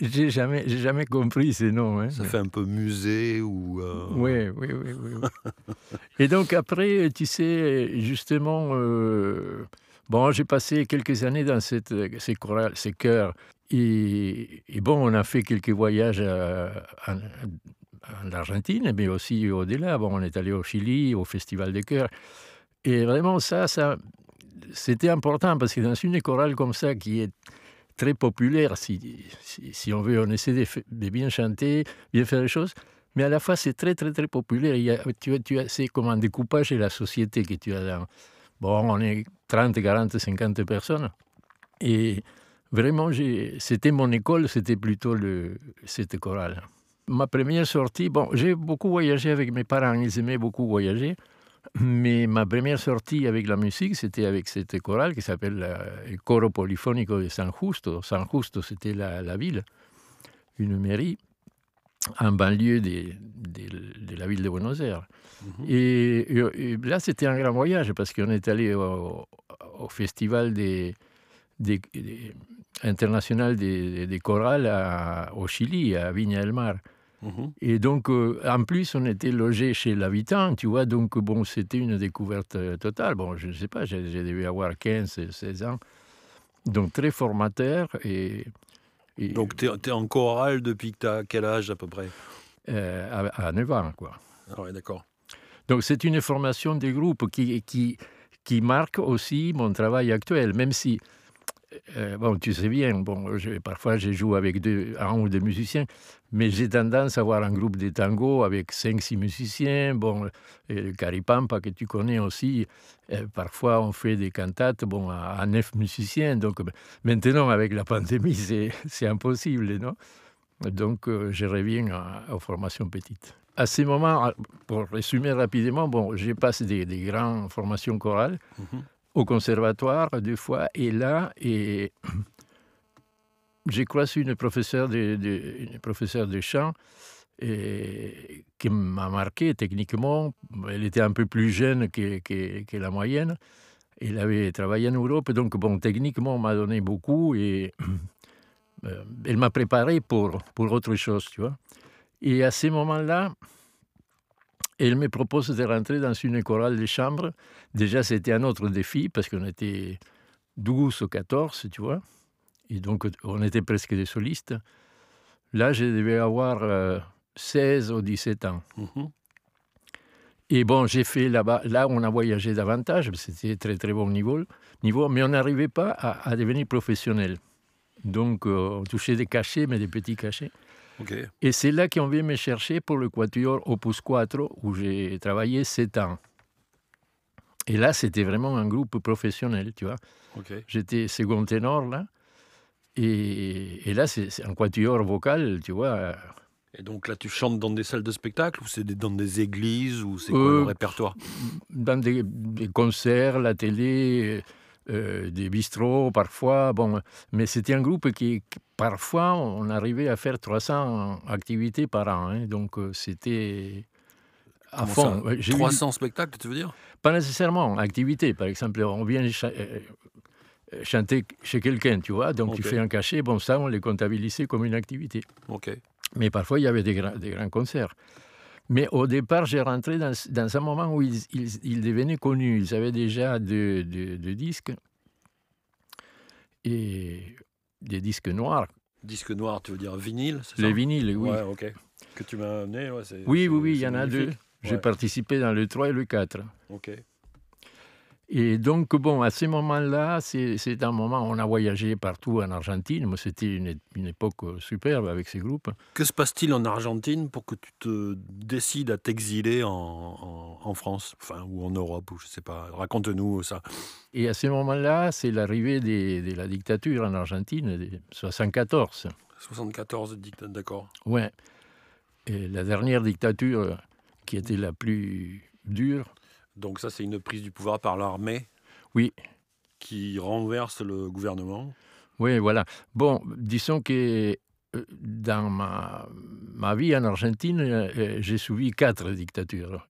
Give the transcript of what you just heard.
J'ai jamais, j'ai jamais compris ces noms. Hein. Ça fait un peu musée ou. euh, Oui, oui, oui, oui. oui. Et donc après, tu sais, justement, euh, bon, j'ai passé quelques années dans cette, ces chorales, ces chœurs. Et, et bon, on a fait quelques voyages euh, en, en Argentine, mais aussi au-delà. Bon, on est allé au Chili, au Festival des chœurs. Et vraiment, ça, ça c'était important parce que dans une chorale comme ça, qui est très populaire, si, si, on veut, on essaie de, bien chanter, bien faire les choses, mais à la fois c'est très très très populaire. C'est comme un découpage de la société que tu as dans. Bon, on est 30, 40, 50 personnes. Et vraiment, c'était mon école, c'était plutôt le, cette chorale. Ma première sortie, bon, j'ai beaucoup voyagé avec mes parents, ils aimaient beaucoup voyager. Mais ma première sortie avec la musique, c'était avec cette chorale qui s'appelle euh, le Coro Polifonico de San Justo. San Justo, c'était la, la ville, une mairie en banlieue de, de- de la ville de Buenos Aires. mhm. Et, et- et là, c'était un grand voyage parce qu'on est allé au, au festival des, des- des- international des, des chorales à- au Chili, à Viña del Mar. Mhm. Et donc, euh, en plus, on était logé chez l'habitant, tu vois, donc bon, c'était une découverte euh, totale. Bon, je ne sais pas, j'ai dû avoir 15, 16 ans. Donc, très formateur et, et, Donc, tu es, en chorale depuis que as quel âge à peu près? Euh, à, à 9 ans, quoi. Ah ouais, d'accord. Donc, c'est une formation des groupes qui, qui, qui marque aussi mon travail actuel, même si, euh, bon, tu sais bien, bon, je- parfois je joue avec un ou deux musiciens, mais j'ai tendance à avoir un groupe de tango avec cinq, six musiciens, bon, Caripampa que tu connais aussi, euh, parfois on fait des cantates, bon, à, neuf musiciens, donc ben, maintenant avec la pandémie, c'est impossible, Donc, euh, je reviens aux formations petites. À ces moments, pour résumer rapidement, bon, je passe des, des grandes formations chorales Mhm. Au conservatoire deux fois, et là, et j'ai croisé une professeure de, une professeure de chant qui m'a marqué techniquement. Elle était un peu plus jeune que, que- la moyenne. Elle avait travaillé en Europe, donc bon, techniquement, m'a donné beaucoup et euh, elle m'a préparé pour, pour autre chose, tu vois. Et à ce moment-là, elle me propose de rentrer dans une chorale de chambre. Déjà, c'était un autre défi parce qu'on était 12 ou 14, tu vois. Et donc, on était presque des solistes. Là, je devais avoir euh, 16 ou 17 ans. Mhm. Et bon, j'ai fait là-bas, là, on a voyagé davantage, c'était très très bon niveau, niveau mais on n'arrivait pas à, à devenir professionnel. Donc, euh, on touchait des cachets, mais des petits cachets. Et c'est là qu'on vient me chercher pour le Quatuor Opus 4, où j'ai travaillé 7 ans. Et là, c'était vraiment un groupe professionnel, tu vois. J'étais second ténor, là. Et, et là, c'est un quatuor vocal, tu vois. Et donc là, tu chantes dans des salles de spectacle ou c'est dans des églises ou c'est quoi Euh, le répertoire? dans des, des concerts, la télé, euh, des bistrots parfois. Bon, mais c'était un groupe qui, parfois, on arrivait à faire 300 activités par an. hein. donc, euh, c'était à fond. ça Ouais, j'ai eu- 300 spectacles, tu veux dire? Pas nécessairement activité. Par exemple, on vient cha- euh, chanter chez quelqu'un, tu vois. Donc, tu fais un cachet. Bon, ça, on les comptabilisait comme une activité. Ok. Mais parfois, il y avait des grands concerts. Mais au départ, j'ai rentré dans, dans un moment où ils, ils- ils devenaient connus. Ils avaient déjà deux de, de disques et des disques noirs. Disque noir, tu veux dire vinyle Les vinyles, oui. Ouais, ok. Que tu m'as amené, ouais, oui, oui, oui, il y en a deux. J'ai Ouais. participé dans le 3 et le 4. Ok. Et donc, bon, à ce moment-là, c'est un moment où on a voyagé partout en Argentine. Moi, c'était une, une époque euh, superbe avec ces groupes. Que se passe-t-il en Argentine pour que tu te décides à t'exiler en, en- en France, enfin, ou en Europe, ou je sais pas. Raconte-nous ça. Et à ce moment-là, c'est l'arrivée de, la dictature en Argentine, de 74. 74, dictat, d'accord. Ouais. Et la dernière dictature euh, qui était la plus dure, Donc ça, c'est une prise du pouvoir par l'armée oui, qui renverse le gouvernement. oui, voilà. Bon, disons que euh, dans ma, ma vie en Argentine, euh, j'ai subi quatre dictatures.